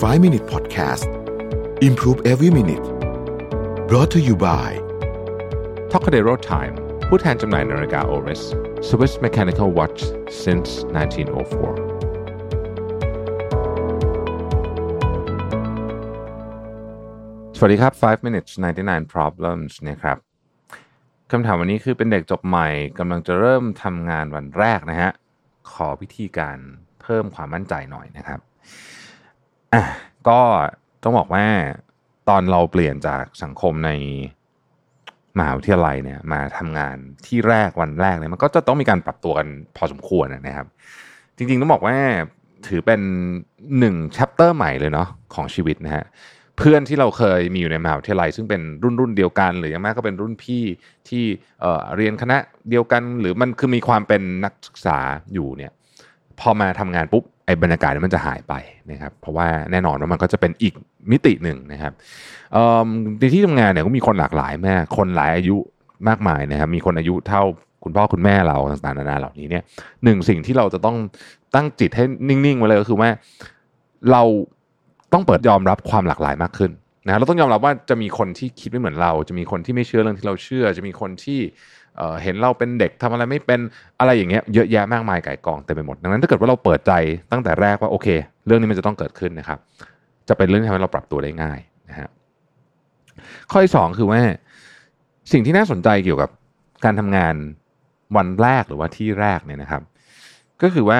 5 Minute Podcast Improve Every Minute brought to you by t o c a d e r o Time ผู้แทนจำหน่ายนาฬิกา Oris Swiss Mechanical Watch since 1904 สวัสดีครับ 5 minutes 99 problems นะครับคำถามวันนี้คือเป็นเด็กจบใหม่กำลังจะเริ่มทำงานวันแรกนะฮะ ขอวิธีการเพิ่มความมั่นใจหน่อยนะครับ อะก็ต้องบอกว่าตอนเราเปลี่ยนจากสังคมในมหาวิทยาลัยเนี่ยมาทำงานที่แรกวันแรกเนี่ยมันก็จะต้องมีการปรับตัวกันพอสมควรนะครับ จริงๆต้องบอกว่าถือเป็นหนึ่งแชปเตอร์ใหม่เลยเนาะของชีวิตนะฮะเพื่อนที่เราเคยมีอยู่ในมหาวิทยาลัย ซึ่งเป็นรุ่นรุ่นเดียวกัน หรือยังมากก็เป็นรุ่นพี่ที่เเรียนคณะเดียวกัน หรือมันคือมีความเป็นนักศึกษาอยู่เนี่ยพอมาทำงานปุ๊บ บรรยากาศมันจะหายไปนะครับเพราะว่าแน่นอนว่ามันก็จะเป็นอีกมิติหนึ่งนะครับในที่ทำงานเนี่ยก็มีคนหลากหลายแม่คนหลายอายุมากมายนะครับมีคนอายุเท่าคุณพ่อคุณแม่เราต่างๆนานาเหล่านี้เนี่ยหนึ่งสิ่งที่เราจะต้องตั้งจิตให้นิ่งๆไว้เลยก็คือว่าเราต้องเปิดยอมรับความหลากหลายมากขึ้นนะเราต้องยอมรับว่าจะมีคนที่คิดไม่เหมือนเรา จะมีคนที่ไม่เชื่อเรื่องที่เราเชื่อ จะมีคนที่ เห็นเราเป็นเด็กทำอะไรไม่เป็นอะไรอย่างเงี้ยเยอะแยะมากมายไก่กองเต็มไปหมดดังนั้นถ้าเกิดว่าเราเปิดใจตั้งแต่แรกว่าโอเค เรื่องนี้มันจะต้องเกิดขึ้นนะครับ จะเป็นเรื่องที่ทำให้เราปรับตัวได้ง่ายนะฮะข้อที่สองคือว่าสิ่งที่น่าสนใจเกี่ยวกับการทำงานวันแรกหรือว่าที่แรกเนี่ยนะครับ ก็คือว่า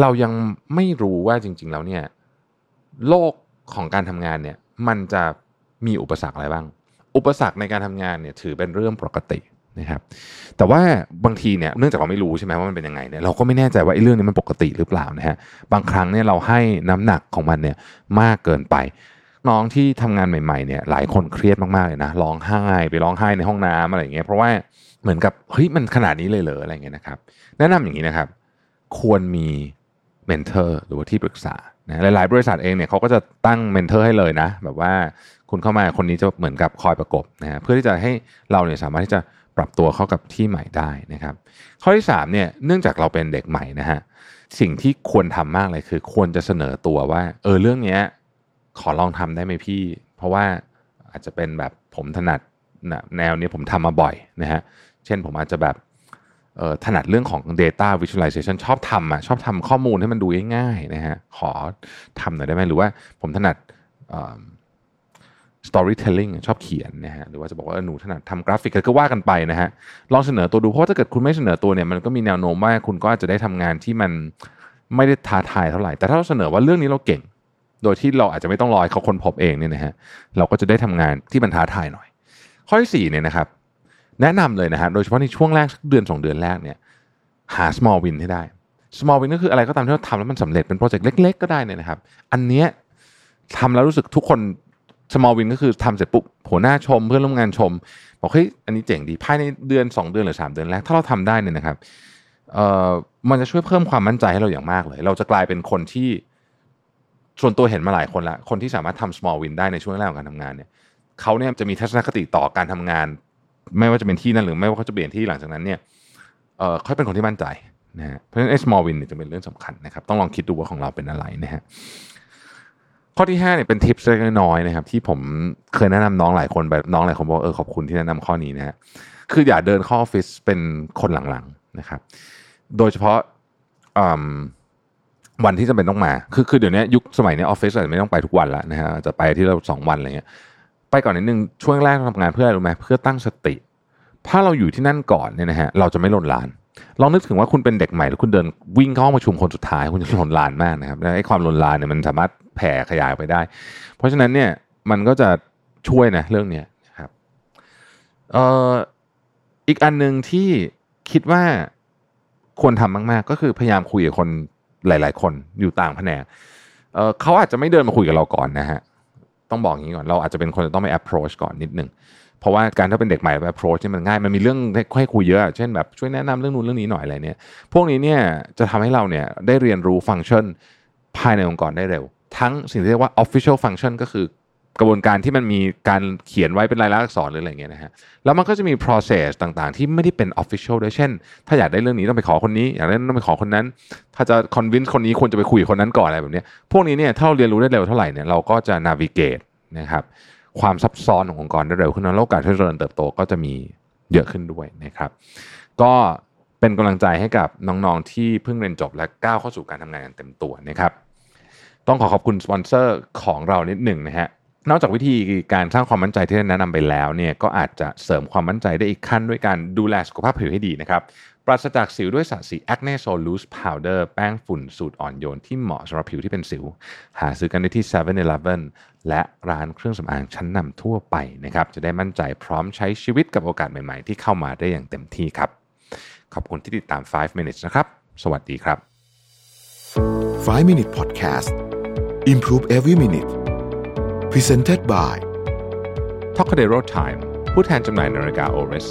เรายังไม่รู้ว่าจริง ๆ แล้วเนี่ยโลกของการทำงานเนี่ยมันจะมีอุปสรรคอะไรบ้าง อุปสรรคในการทำงานเนี่ยถือเป็นเรื่องปกติ นะครับแต่ว่าบางทีเนี่ยเนื่องจากเราไม่รู้ใช่ไหมว่ามันเป็นยังไงเนี่ยเราก็ไม่แน่ใจว่าไอ้เรื่องนี้มันปกติหรือเปล่านะฮะบางครั้งเนี่ยเราให้น้ำหนักของมันเนี่ยมากเกินไป น้องที่ทำงานใหม่ๆเนี่ยหลายคนเครียดมากๆเลยนะร้องไห้ไปร้องไห้ในห้องน้ำอะไรอย่างเงี้ยเพราะว่าเหมือนกับเฮ้ยมันขนาดนี้เลยเหรออะไรเงี้ยนะครับ แนะนำอย่างนี้นะครับ ควรมี mentor หรือว่าที่ปรึกษานะหลายๆบริษัทเองเนี่ยเขาก็จะตั้ง mentor ให้เลยนะ แบบว่าคุณเข้ามาคนนี้จะเหมือนกับคอยประกบนะฮะเพื่อที่จะให้เราเนี่ยสามารถที่จะ ปรับตัวเข้ากับที่ใหม่ได้นะครับ ข้อที่3เนี่ยเนื่องจากเราเป็นเด็กใหม่นะฮะสิ่งที่ควรทำมากเลยคือ ควรจะเสนอตัวว่า เออเรื่องเนี้ยขอลองทำได้ไหมพี่ เพราะว่าอาจจะเป็นแบบผมถนัดแนวนี้ผมทำมาบ่อยนะฮะเช่นผมอาจจะแบบถนัดเรื่องของ Data Visualization ชอบทำอะชอบทำข้อมูลให้มันดูง่ายๆนะฮะขอทำหน่อยได้ไหมหรือว่าผมถนัด storytelling ชอบเขียนนะฮะหรือว่าจะบอกว่าหนูถนัดทำกราฟิกก็ว่ากันไปนะฮะลองเสนอตัวดูเพราะถ้าเกิดคุณไม่เสนอตัวเนี่ยมันก็มีแนวโน้มว่าคุณก็อาจจะได้ทำงานที่มันไม่ได้ท้าทายเท่าไหร่แต่ถ้าเราเสนอว่าเรื่องนี้เราเก่ง โดยที่เราอาจจะไม่ต้องรอเขาคนพบเองเนี่ยนะฮะเราก็จะได้ทำงานที่มันท้าทายหน่อย ข้อที่สี่เนี่ยนะครับแนะนำเลยนะฮะโดยเฉพาะในช่วงแรกเดือนสองเดือนแรกเนี่ยหา small win ให้ได้ small win ก็คืออะไรก็ตามที่เราทำแล้วมันสำเร็จเป็นโปรเจกต์เล็ก ๆ ก็ได้เนี่ยนะครับ อันเนี้ยทำแล้วรู้สึกทุกคน small win ก็คือทำเสร็จปุ๊บหัวหน้าชมเพื่อนร่วมงานชม บอกเฮ้ยอันนี้เจ๋งดีภายในเดือน 2 เดือนหรือ 3 เดือนแรกถ้าเราทำได้เนี่ยนะครับเอ่อมันจะช่วยเพิ่มความมั่นใจให้เราอย่างมากเลย เราจะกลายเป็นคนที่ส่วนตัวเห็นมาหลายคนละคนที่สามารถทำ small win ได้ในช่วงแรกของการทำงานเนี่ยเขาเนี่ยจะมีทัศนคติต่อการทำงาน ไม่ว่าจะเป็นที่นั่นหรือไม่ว่าเขาจะเปลี่ยนที่หลังจากนั้นเนี่ยเออเขาเป็นคนที่มั่นใจนะฮะเพราะฉะนั้น small win เนี่ยจะเป็นเรื่องสำคัญนะครับต้องลองคิดดูว่าของเราเป็นอะไรนะฮะ ข้อที่5เนี่ยเป็นทิปเล็กน้อยนะครับที่ผมเคยแนะนำน้องหลายคนแบบน้องหลายคนบอกเออขอบคุณที่แนะนำข้อนี้นะฮะคืออย่าเดินเข้าออฟฟิศเป็นคนหลังๆนะครับ โดยเฉพาะวันที่จะเป็นต้องมา คือคือเดี๋ยวนี้ยุคสมัยนี้ออฟฟิศอาจจะไม่ต้องไปทุกวันแล้วนะฮะจะไปที่เราสองวันอะไรเงี้ยไปก่อนนิดนึงช่วงแรกทำงานเพื่ออะไรรู้ไหมเพื่อตั้งสติ ถ้าเราอยู่ที่นั่นก่อนเนี่ยนะฮะเราจะไม่หล่นลาน ลองนึกถึงว่าคุณเป็นเด็กใหม่แล้วคุณเดินวิ่งเข้าห้องประชุมคนสุดท้ายคุณจะหล่นลานมากนะครับไอ้ความหล่นลานเนี่ยมันสามารถแผ่ขยายไปได้ เพราะฉะนั้นเนี่ยมันก็จะช่วยนะเรื่องนี้นะครับเอ่ออีกอันหนึ่งที่คิดว่าควรทำมากๆ ก็คือพยายามคุยกับคนหลาย ๆ คนอยู่ต่างแผนกเอ่อเขาอาจจะไม่เดินมาคุยกับเราก่อนนะฮะต้องบอกอย่างนี้ก่อนเราอาจจะเป็นคนต้องไป approach ก่อนนิดนึง เพราะว่าการถ้าเป็นเด็กใหม่แบบ approach มันง่ายมันมีเรื่องให้คุยเยอะ เช่นแบบช่วยแนะนำเรื่องนู้นเรื่องนี้หน่อยอะไรเนี่ยพวกนี้เนี่ยจะทำให้เราเนี่ยได้เรียนรู้ฟังก์ชันภายในองค์กรได้เร็ว ทั้งสิ่งที่เรียกว่า official function ก็คือกระบวนการที่มันมีการเขียนไว้เป็นลายลักษณ์อักษรหรืออะไรเงี้ยนะฮะ แล้วมันก็จะมี process ต่างๆ ที่ไม่ได้เป็น official ด้วย เช่น ถ้าอยากได้เรื่องนี้ต้องไปขอคนนี้ อยากได้ต้องไปขอคนนั้น ถ้าจะ convince คนนี้ควรจะไปคุยกับคนนั้นก่อนอะไรแบบเนี้ยพวกนี้เนี่ยถ้าเราเรียนรู้ได้เร็วเท่าไหร่เนี่ยเราก็จะ navigate นะครับ ความซับซ้อนขององค์กรได้เร็วขึ้นแล้วโอกาสที่จะเจริญเติบโตก็จะมีเยอะขึ้นด้วยนะครับก็เป็นกำลังใจให้กับน้องๆที่เพิ่งเรียนจบและก้าวเข้าสู่การทำงานกันเต็มตัวนะครับ ต้องขอขอบคุณสปอนเซอร์ของเรานิดหนึ่งนะฮะ นอกจากวิธีการสร้างความมั่นใจที่ได้แนะนำไปแล้วเนี่ยก็อาจจะเสริมความมั่นใจได้อีกขั้นด้วยการดูแลสุขภาพผิวให้ดีนะครับ ปราศจากสิวด้วยสารสี Acne So Loose Powder แป้งฝุ่นสูตรอ่อนโยนที่เหมาะสำหรับผิวที่เป็นสิว หาซื้อกันได้ที่7 e เ e ่ e อและร้านเครื่องสำอางชั้นนำทั่วไปนะครับ จะได้มั่นใจพร้อมใช้ชีวิตกับโอกาสใหม่ๆ ที่เข้ามาได้อย่างเต็มที่ครับ ขอบคุณที่ติดตาม 5 minutes นะครับ สวัสดีครับ 5 Minute Podcast Improve Every Minute Presented by t o c a d e r o Time ผู้แทนจำหน่ายนาฬิกา Oris